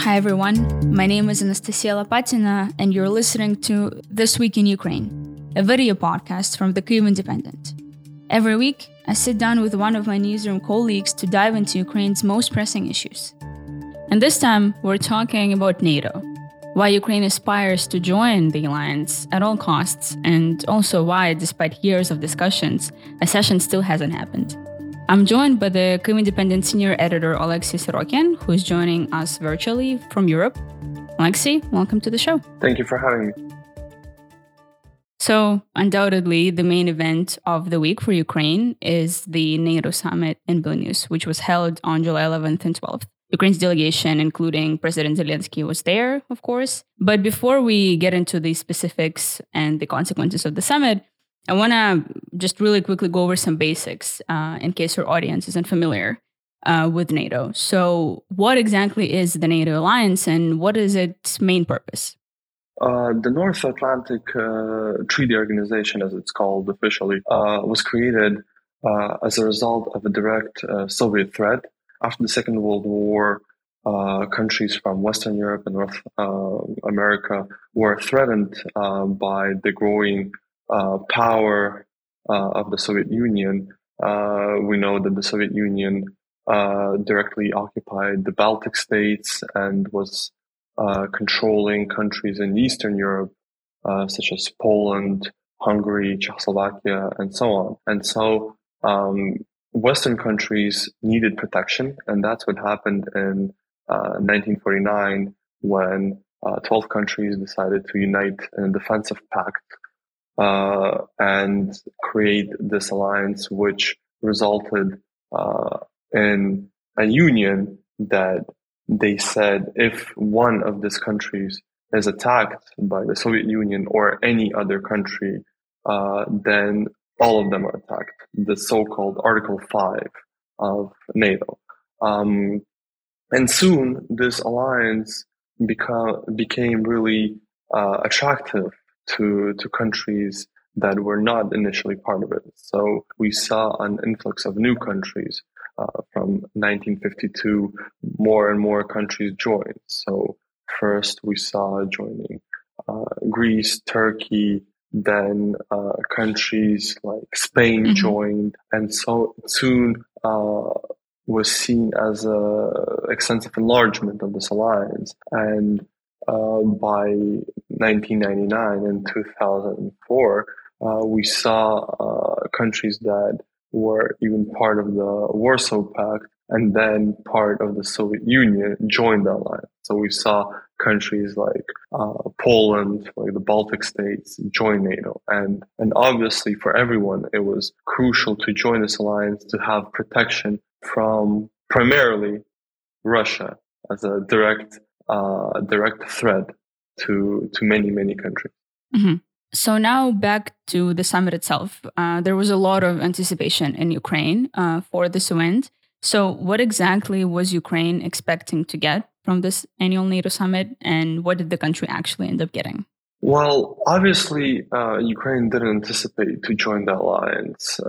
Hi, everyone. My name is Anastasiia Lapatina, and you're listening to This Week in Ukraine, a video podcast from the Kyiv Independent. Every week, I sit down with one of my newsroom colleagues to dive into Ukraine's most pressing issues. And this time, we're talking about NATO, why Ukraine aspires to join the alliance at all costs, and also why, despite years of discussions, accession still hasn't happened. I'm joined by the Kyiv Independent senior editor Oleksiy Sorokin, who is joining us virtually from Europe. Oleksiy, welcome to the show. Thank you for having me. So, undoubtedly, the main event of the week for Ukraine is the NATO summit in Vilnius, which was held on July 11th and 12th. Ukraine's delegation, including President Zelensky, was there, of course. But before we get into the specifics and the consequences of the summit, I want to just really quickly go over some basics uh, in case your audience isn't familiar uh, with NATO. So, what exactly is the NATO alliance and what is its main purpose? Uh, the North Atlantic uh, Treaty Organization, as it's called officially, uh, was created uh, as a result of a direct Soviet threat. After the Second World War, countries from Western Europe and North America were threatened by the growing uh, power uh, of the Soviet Union, uh, we know that the Soviet Union directly occupied the Baltic states and was controlling countries in Eastern Europe, such as Poland, Hungary, Czechoslovakia, and so on. And so um, Western countries needed protection, and that's what happened in uh, 1949 when uh, 12 countries decided to unite in a defensive pact uh, and create this alliance, which resulted uh, in a union that they said if one of these countries is attacked by the Soviet Union or any other country, uh, then all of them are attacked. The so-called Article 5 of NATO. Um, and soon this alliance became really uh, attractive to to countries that were not initially part of it. So we saw an influx of new countries uh, from 1952. More and more countries joined. So first we saw joining uh, Greece, Turkey, then uh, countries like Spain mm-hmm. joined, and so soon uh, was seen as a extensive enlargement of this alliance. And uh, by 1999 and 2004, uh, we saw uh, countries that were even part of the Warsaw Pact and then part of the Soviet Union join the alliance. So we saw countries like uh, Poland, like the Baltic states, join NATO, and and obviously for everyone it was crucial to join this alliance to have protection from primarily Russia as a direct uh, direct threat to to many many countries. Mm-hmm. So now back to the summit itself. Uh, there was a lot of anticipation in Ukraine uh, for this event. So what exactly was Ukraine expecting to get from this annual NATO summit, and what did the country actually end up getting? Well, obviously, uh, Ukraine didn't anticipate to join the alliance.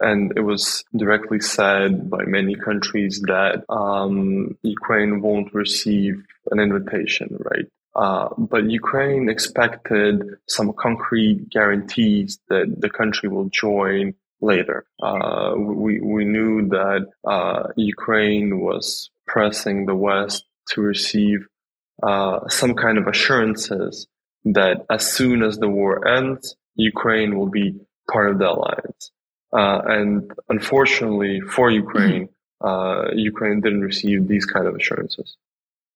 And it was directly said by many countries that um, Ukraine won't receive an invitation, right? Uh, but Ukraine expected some concrete guarantees that the country will join later. Uh, we, we knew that uh, Ukraine was pressing the West to receive uh, some kind of assurances that as soon as the war ends, Ukraine will be part of the alliance. Uh, and unfortunately for Ukraine, mm-hmm. Ukraine didn't receive these kind of assurances.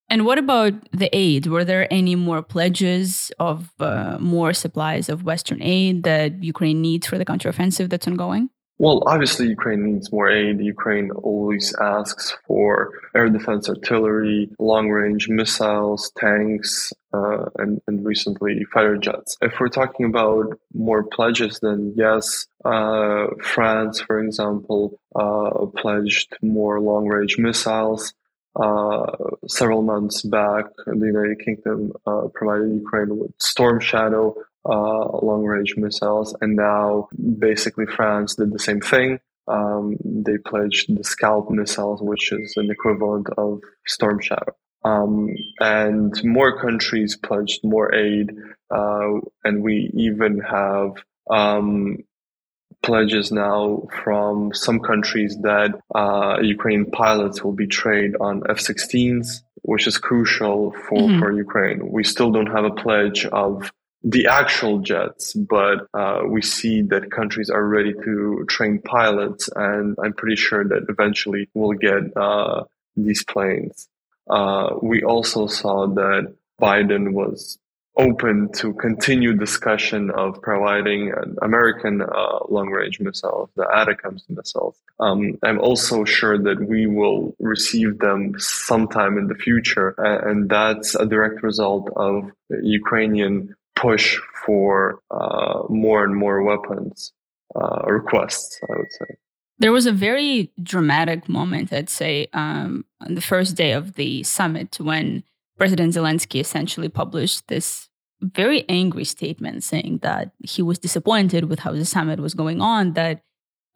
And what about the aid? Were there any more pledges of uh, more supplies of Western aid that Ukraine needs for the counteroffensive that's ongoing? Well, obviously, Ukraine needs more aid. Ukraine always asks for air defense artillery, long range missiles, tanks, uh, and, and recently fighter jets. If we're talking about more pledges, then yes, uh, France, for example, uh, pledged more long range missiles. Uh, several months back, the United Kingdom uh, provided Ukraine with Storm Shadow uh, long range missiles, and now basically France did the same thing. Um, they pledged the Scalp missiles, which is an equivalent of Storm Shadow. Um, and more countries pledged more aid, uh, and we even have um, pledges now from some countries that uh, Ukraine pilots will be trained on F-16s, which is crucial for, mm-hmm. for Ukraine. We still don't have a pledge of the actual jets, but uh, we see that countries are ready to train pilots, and I'm pretty sure that eventually we'll get uh, these planes. Uh, we also saw that Biden was open to continue discussion of providing American uh, long-range missiles, the ATACMS missiles. Um, I'm also sure that we will receive them sometime in the future, and that's a direct result of Ukrainian push for uh, more and more weapons uh, requests. I would say. There was a very dramatic moment, I'd say, um, on the first day of the summit when President Zelensky essentially published this very angry statement saying that he was disappointed with how the summit was going on, that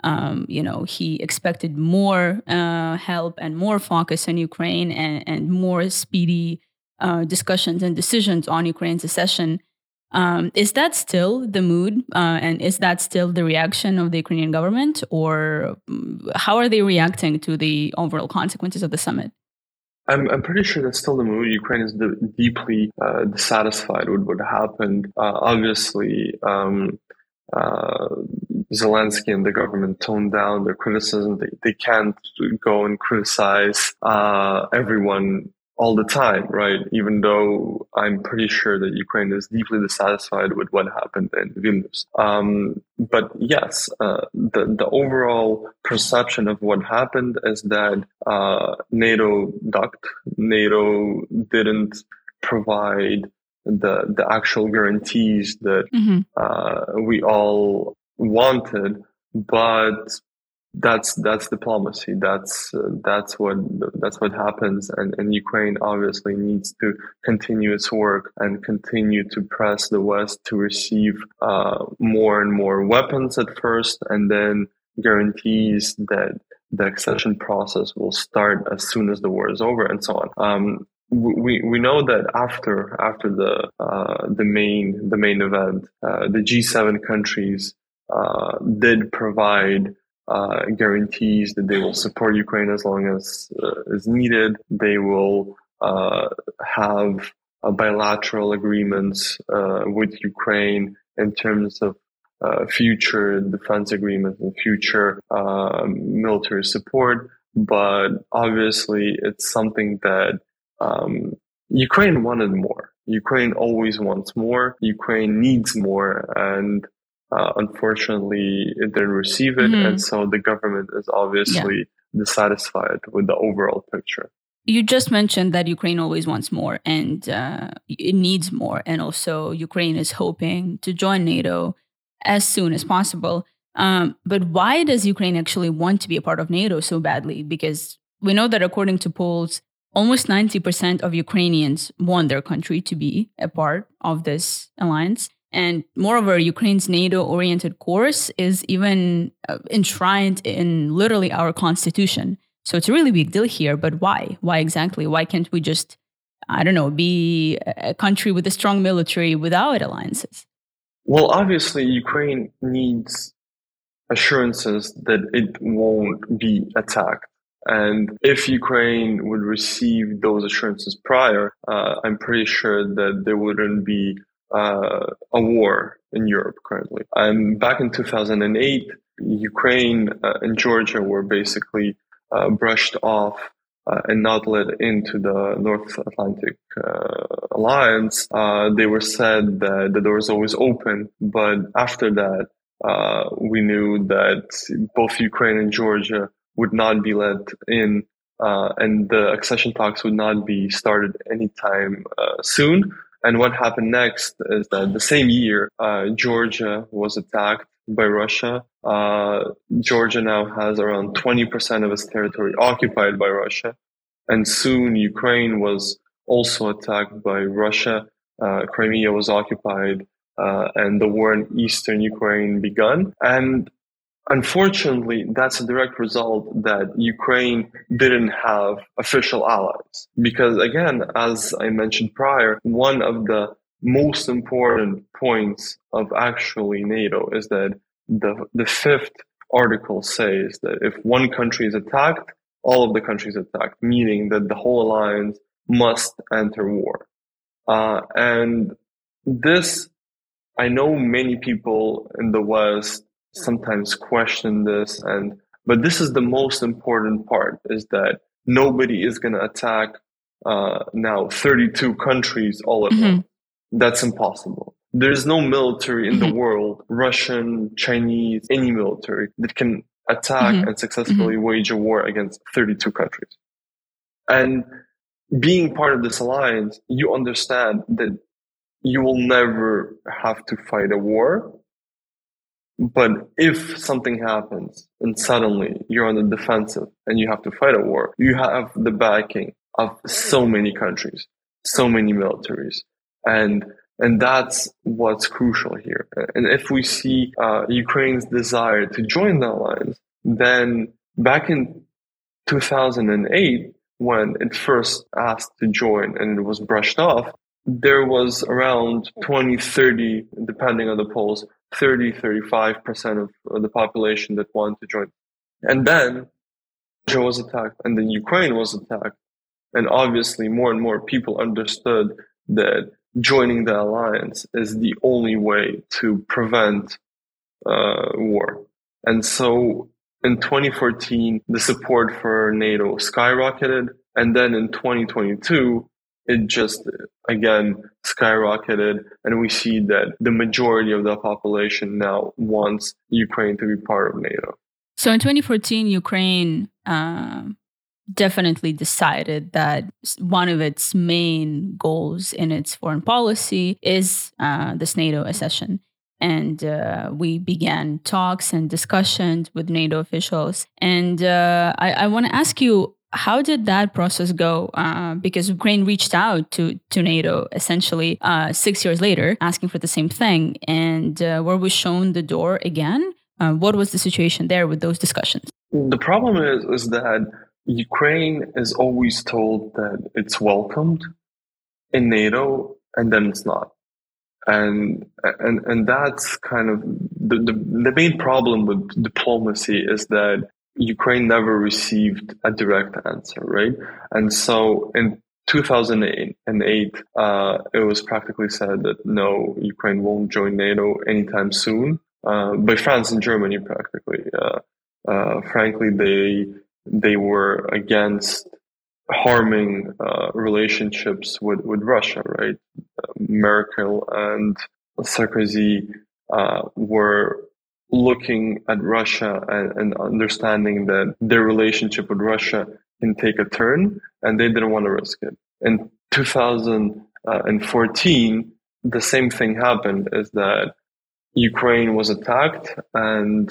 um, you know he expected more uh, help and more focus on Ukraine and, and more speedy uh, discussions and decisions on Ukraine's accession. Um, is that still the mood, uh, and is that still the reaction of the Ukrainian government, or mm, how are they reacting to the overall consequences of the summit? I'm, I'm pretty sure that's still the mood. Ukraine is deeply uh, dissatisfied with what happened. Uh, obviously, um, uh, Zelensky and the government toned down their criticism. They, they can't go and criticize uh, everyone all the time, right? Even though I'm pretty sure that Ukraine is deeply dissatisfied with what happened in Vilnius. Um, but yes, uh, the the overall perception of what happened is that uh, NATO ducked. NATO didn't provide the the actual guarantees that mm-hmm. uh, we all wanted, but that's that's diplomacy. That's uh, that's what that's what happens, and, and Ukraine obviously needs to continue its work and continue to press the West to receive uh, more and more weapons at first, and then guarantees that the accession process will start as soon as the war is over, and so on. Um, we we know that after after the uh, the main the main event, uh, the G7 countries uh, did provide uh, guarantees that they will support Ukraine as long as uh, is needed. They will uh, have bilateral agreements uh, with Ukraine in terms of uh, future defense agreements and future um, military support. But obviously, it's something that um, Ukraine wanted more. Ukraine always wants more. Ukraine needs more, and uh, unfortunately it didn't receive it, mm-hmm. and so the government is obviously yeah. dissatisfied with the overall picture. You just mentioned that Ukraine always wants more and uh, it needs more, and also Ukraine is hoping to join NATO as soon as possible. Um, but why does Ukraine actually want to be a part of NATO so badly? Because we know that according to polls, almost 90% of Ukrainians want their country to be a part of this alliance. And moreover, Ukraine's NATO oriented course is even uh, enshrined in literally our constitution. So it's a really big deal here. But why? Why exactly? Why can't we just, I don't know, be a country with a strong military without alliances? Well, obviously, Ukraine needs assurances that it won't be attacked. And if Ukraine would receive those assurances prior, uh, I'm pretty sure that there wouldn't be uh, a war in Europe currently. And back in 2008, Ukraine uh, and Georgia were basically uh, brushed off uh, and not let into the North Atlantic uh, Alliance. Uh, they were said that the door is always open, but after that, we knew that both Ukraine and Georgia would not be let in and the accession talks would not be started anytime soon. And what happened next is that the same year, uh, Georgia was attacked by Russia. Uh, Georgia now has around 20% of its territory occupied by Russia. And soon Ukraine was also attacked by Russia. Uh, Crimea was occupied, uh, and the war in eastern Ukraine begun. And Unfortunately, that's a direct result that Ukraine didn't have official allies. Because again, as I mentioned prior, one of the most important points of actually NATO is that the, the fifth article says that if one country is attacked, all of the countries attacked, meaning that the whole alliance must enter war. Uh, and this, I know many people in the West sometimes question this, and but this is the most important part: is that nobody is going to attack uh, now 32 countries all at mm-hmm. once. That's impossible. There's no military in mm-hmm. the world, Russian, Chinese, any military that can attack mm-hmm. and successfully mm-hmm. wage a war against 32 countries. And being part of this alliance, you understand that you will never have to fight a war. But if something happens and suddenly you're on the defensive and you have to fight a war, you have the backing of so many countries, so many militaries. And and that's what's crucial here. And if we see uh, Ukraine's desire to join the alliance, then back in 2008, when it first asked to join and it was brushed off, there was around 20, 30, depending on the polls, 30, 35% of the population that wanted to join. And then Georgia was attacked and then Ukraine was attacked. And obviously more and more people understood that joining the alliance is the only way to prevent uh, war. And so in 2014, the support for NATO skyrocketed. And then in 2022, it just again skyrocketed. And we see that the majority of the population now wants Ukraine to be part of NATO. So in 2014, Ukraine uh, definitely decided that one of its main goals in its foreign policy is uh, this NATO accession. And uh, we began talks and discussions with NATO officials. And uh, I, I want to ask you, how did that process go? Uh, because Ukraine reached out to, to NATO essentially uh, six years later, asking for the same thing. And uh, were we shown the door again? what was the situation there with those discussions? The problem is, is that Ukraine is always told that it's welcomed in NATO and then it's not. And and and that's kind of the, the, the main problem with diplomacy is that Ukraine never received a direct answer, right? And so in 2008, uh, it was practically said that no, Ukraine won't join NATO anytime soon uh, by France and Germany, practically. Uh, uh frankly, they they were against harming uh, relationships with, with Russia, right? Merkel and Sarkozy uh, were looking at Russia and, and, understanding that their relationship with Russia can take a turn, and they didn't want to risk it. In 2014, the same thing happened: is that Ukraine was attacked, and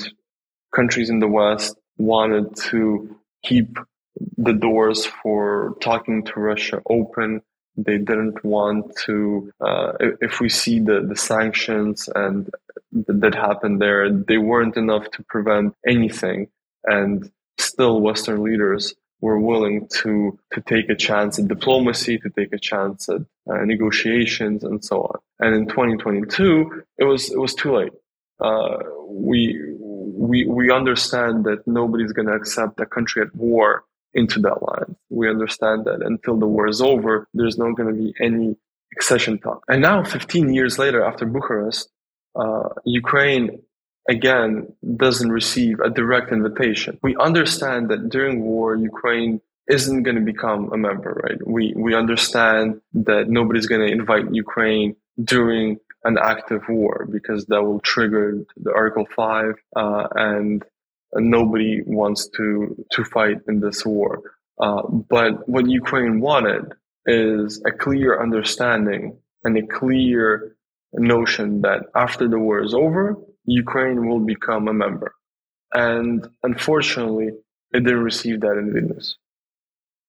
countries in the West wanted to keep the doors for talking to Russia open. They didn't want to, uh, if we see the, the sanctions and that happened there, they weren't enough to prevent anything. And still, Western leaders were willing to, to take a chance at diplomacy, to take a chance at uh, negotiations, and so on. And in 2022, it was, it was too late. Uh, we, we we understand that nobody's going to accept a country at war into that line. We understand that until the war is over, there's not going to be any accession talk. And now, 15 years later, after Bucharest, uh, Ukraine again doesn't receive a direct invitation. We understand that during war, Ukraine isn't going to become a member, right? We we understand that nobody's going to invite Ukraine during an active war because that will trigger the Article 5 uh, and nobody wants to, to fight in this war. Uh, but what Ukraine wanted is a clear understanding and a clear notion that after the war is over, Ukraine will become a member. And unfortunately, it didn't receive that in Vilnius.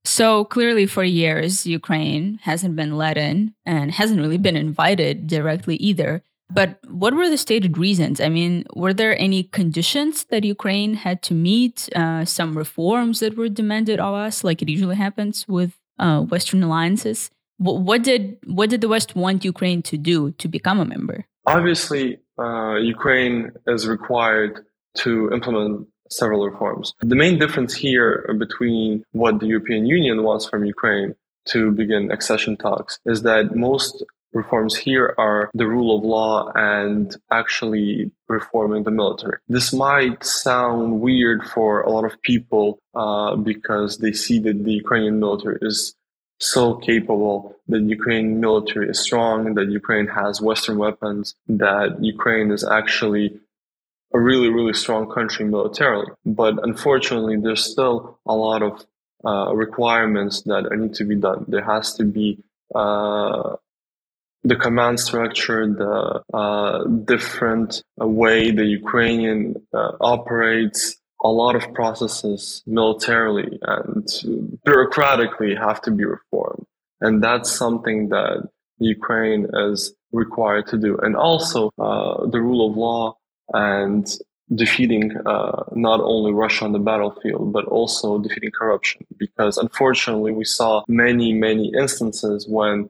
So clearly, for years, Ukraine hasn't been let in and hasn't really been invited directly either. But what were the stated reasons? I mean, were there any conditions that Ukraine had to meet? Uh, some reforms that were demanded of us, like it usually happens with uh, Western alliances. What, what, did what did the West want Ukraine to do to become a member? Obviously, uh, Ukraine is required to implement several reforms. The main difference here between what the European Union wants from Ukraine to begin accession talks is that most reforms here are the rule of law and actually reforming the military. This might sound weird for a lot of people uh, because they see that the Ukrainian military is so capable, that Ukrainian military is strong, that Ukraine has Western weapons, that Ukraine is actually a really, really strong country militarily. But unfortunately, there's still a lot of uh, requirements that need to be done. There has to be uh, the command structure, the uh, different uh, way the Ukrainian uh, operates, a lot of processes militarily and bureaucratically have to be reformed. And that's something that Ukraine is required to do. And also uh, the rule of law and defeating uh, not only Russia on the battlefield, but also defeating corruption. Because unfortunately, we saw many, many instances when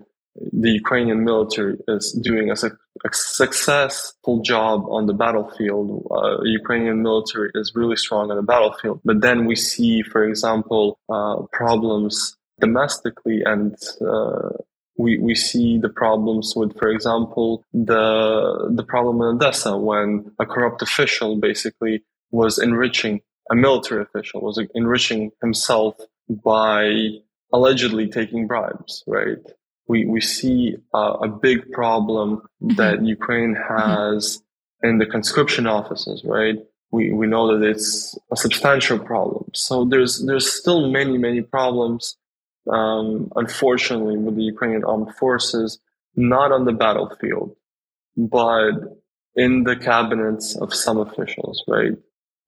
the Ukrainian military is doing a, a successful job on the battlefield. Uh, Ukrainian military is really strong on the battlefield. But then we see, for example, uh, problems domestically and uh, we, we see the problems with, for example, the the problem in Odessa when a corrupt official basically was enriching a military official was enriching himself by allegedly taking bribes, right? We we see a big problem mm-hmm. that Ukraine has in the conscription offices, right? We we know that it's a substantial problem. So there's there's still many many problems um, unfortunately, with the Ukrainian armed forces, not on the battlefield, but in the cabinets of some officials, right?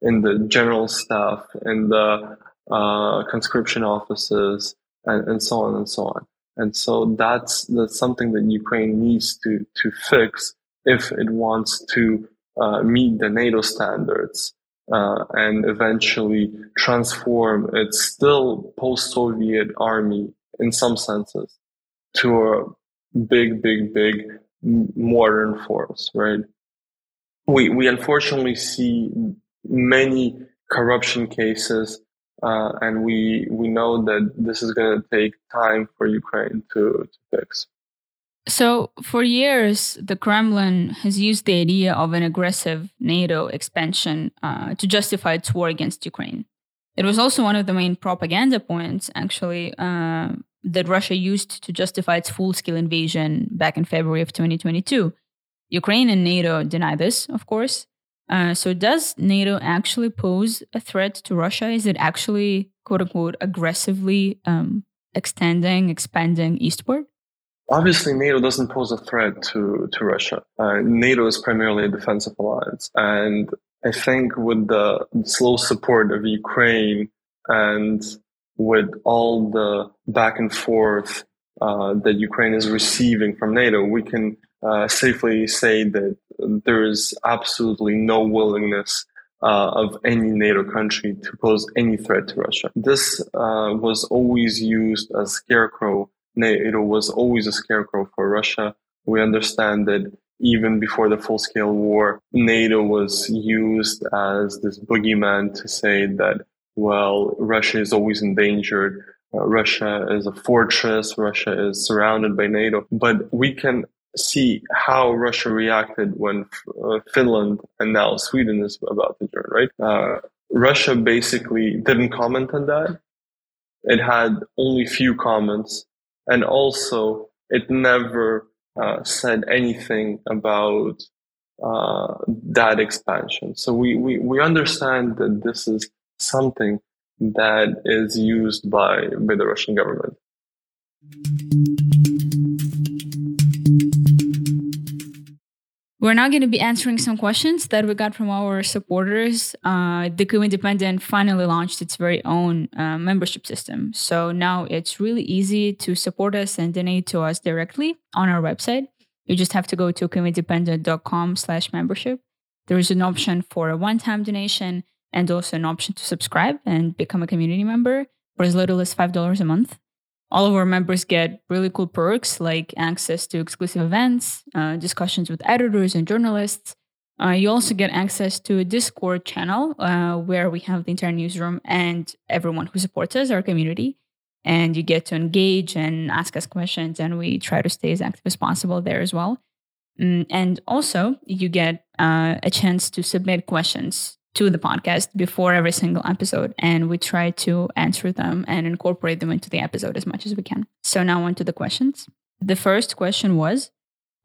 In the general staff, in the uh, conscription offices, and, and so on and so on. And so that's that's something that Ukraine needs to to fix if it wants to uh, meet the NATO standards uh, and eventually transform its still post-Soviet army in some senses to a big, big, big modern force, right? We, we unfortunately see many corruption cases, uh, and we, we know that this is going to take time for Ukraine to, to fix. So, for years, the Kremlin has used the idea of an aggressive NATO expansion uh, to justify its war against Ukraine. It was also one of the main propaganda points, actually, uh, that Russia used to justify its full scale invasion back in February of 2022. Ukraine and NATO deny this, of course. Uh, so, does NATO actually pose a threat to Russia? Is it actually, quote unquote, aggressively um, extending, expanding eastward? Obviously, NATO doesn't pose a threat to, to Russia. Uh, NATO is primarily a defensive alliance. And I think with the slow support of Ukraine and with all the back and forth uh, that Ukraine is receiving from NATO, we can uh, safely say that there is absolutely no willingness uh, of any NATO country to pose any threat to Russia. This uh, was always used as scarecrow NATO was always a scarecrow for Russia. We understand that even before the full scale war, NATO was used as this boogeyman to say that, well, Russia is always endangered. Uh, Russia is a fortress. Russia is surrounded by NATO. But we can see how Russia reacted when uh, Finland and now Sweden is about to join, right? Uh, Russia basically didn't comment on that. It had only few comments and also it never uh, said anything about uh, that expansion. So we, we, we understand that this is something that is used by, by the Russian government. We're now going to be answering some questions that we got from our supporters. Uh, the Kyiv Independent finally launched its very own uh, membership system. So now it's really easy to support us and donate to us directly on our website. You just have to go to kyivindependent.com slash membership. There is an option for a one-time donation and also an option to subscribe and become a community member for as little as $5 a month. All of our members get really cool perks like access to exclusive events, uh, discussions with editors and journalists. Uh, you also get access to a Discord channel uh, where we have the entire newsroom and everyone who supports us, our community. And you get to engage and ask us questions, and we try to stay as active as possible there as well. Mm, and also, you get uh, a chance to submit questions to the podcast before every single episode, and we try to answer them and incorporate them into the episode as much as we can. So, now on to the questions. The first question was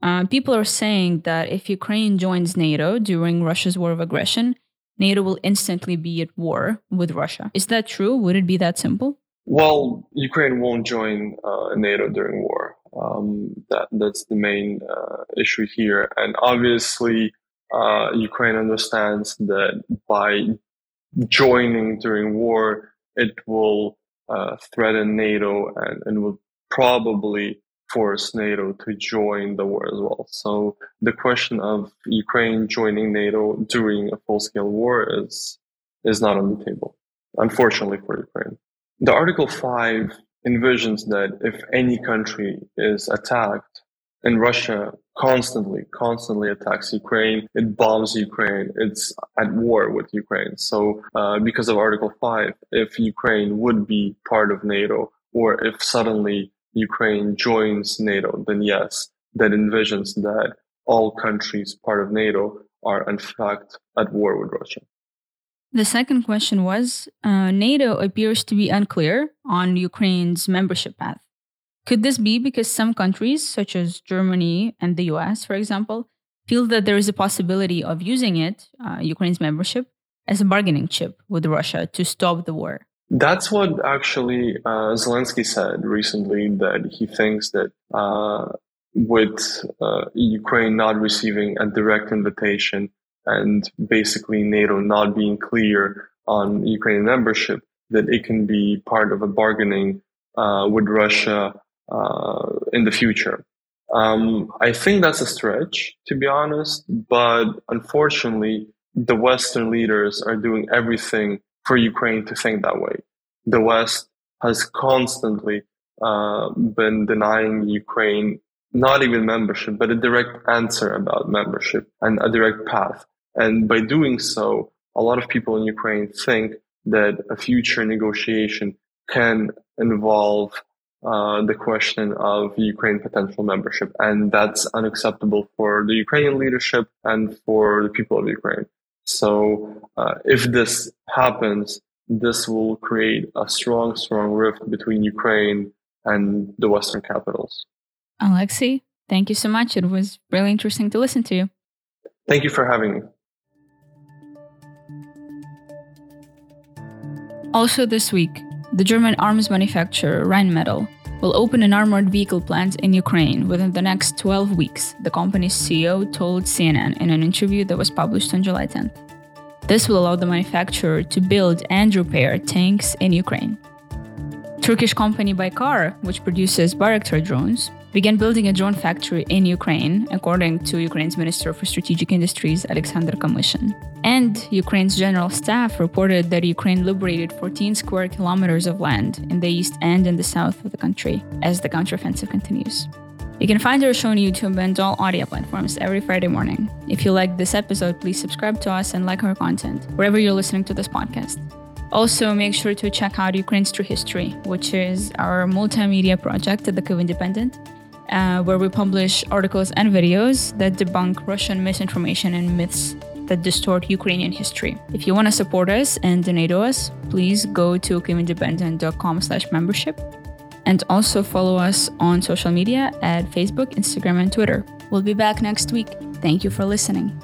uh, People are saying that if Ukraine joins NATO during Russia's war of aggression, NATO will instantly be at war with Russia. Is that true? Would it be that simple? Well, Ukraine won't join uh, NATO during war. Um, that that's the main uh, issue here, and obviously, uh, Ukraine understands that by joining during war, it will uh, threaten NATO and, and will probably force NATO to join the war as well. So the question of Ukraine joining NATO during a full-scale war is is not on the table, unfortunately for Ukraine. The Article 5 envisions that if any country is attacked, and Russia constantly, constantly attacks Ukraine. It bombs Ukraine. It's at war with Ukraine. So, uh, because of Article 5, if Ukraine would be part of NATO, or if suddenly Ukraine joins NATO, then yes, that envisions that all countries part of NATO are in fact at war with Russia. The second question was uh, NATO appears to be unclear on Ukraine's membership path. Could this be because some countries, such as Germany and the US, for example, feel that there is a possibility of using it, uh, Ukraine's membership, as a bargaining chip with Russia to stop the war? That's what actually uh, Zelensky said recently that he thinks that uh, with uh, Ukraine not receiving a direct invitation and basically NATO not being clear on Ukrainian membership, that it can be part of a bargaining uh, with Russia uh, in the future. Um, I think that's a stretch, to be honest, but unfortunately, the Western leaders are doing everything for Ukraine to think that way. The West has constantly uh, been denying Ukraine not even membership, but a direct answer about membership and a direct path. And by doing so, a lot of people in Ukraine think that a future negotiation can involve uh, the question of Ukraine potential membership. And that's unacceptable for the Ukrainian leadership and for the people of Ukraine. So uh, if this happens, this will create a strong, strong rift between Ukraine and the Western capitals. Oleksiy, thank you so much. It was really interesting to listen to you. Thank you for having me. Also, this week, the German arms manufacturer Rheinmetall will open an armored vehicle plant in Ukraine within the next 12 weeks, the company's CEO told CNN in an interview that was published on July 10. This will allow the manufacturer to build and repair tanks in Ukraine. Turkish company Baykar, which produces Bayraktar drones, began building a drone factory in Ukraine, according to Ukraine's Minister for Strategic Industries, Alexander Kamyshin. And Ukraine's general staff reported that Ukraine liberated 14 square kilometers of land in the east and in the south of the country as the counteroffensive continues. You can find our show on YouTube and all audio platforms every Friday morning. If you like this episode, please subscribe to us and like our content wherever you're listening to this podcast. Also, make sure to check out Ukraine's True History, which is our multimedia project at the Kyiv Independent uh, where we publish articles and videos that debunk Russian misinformation and myths that distort Ukrainian history. If you want to support us and donate to us, please go to kyivindependent.com slash membership and also follow us on social media at Facebook, Instagram, and Twitter. We'll be back next week. Thank you for listening.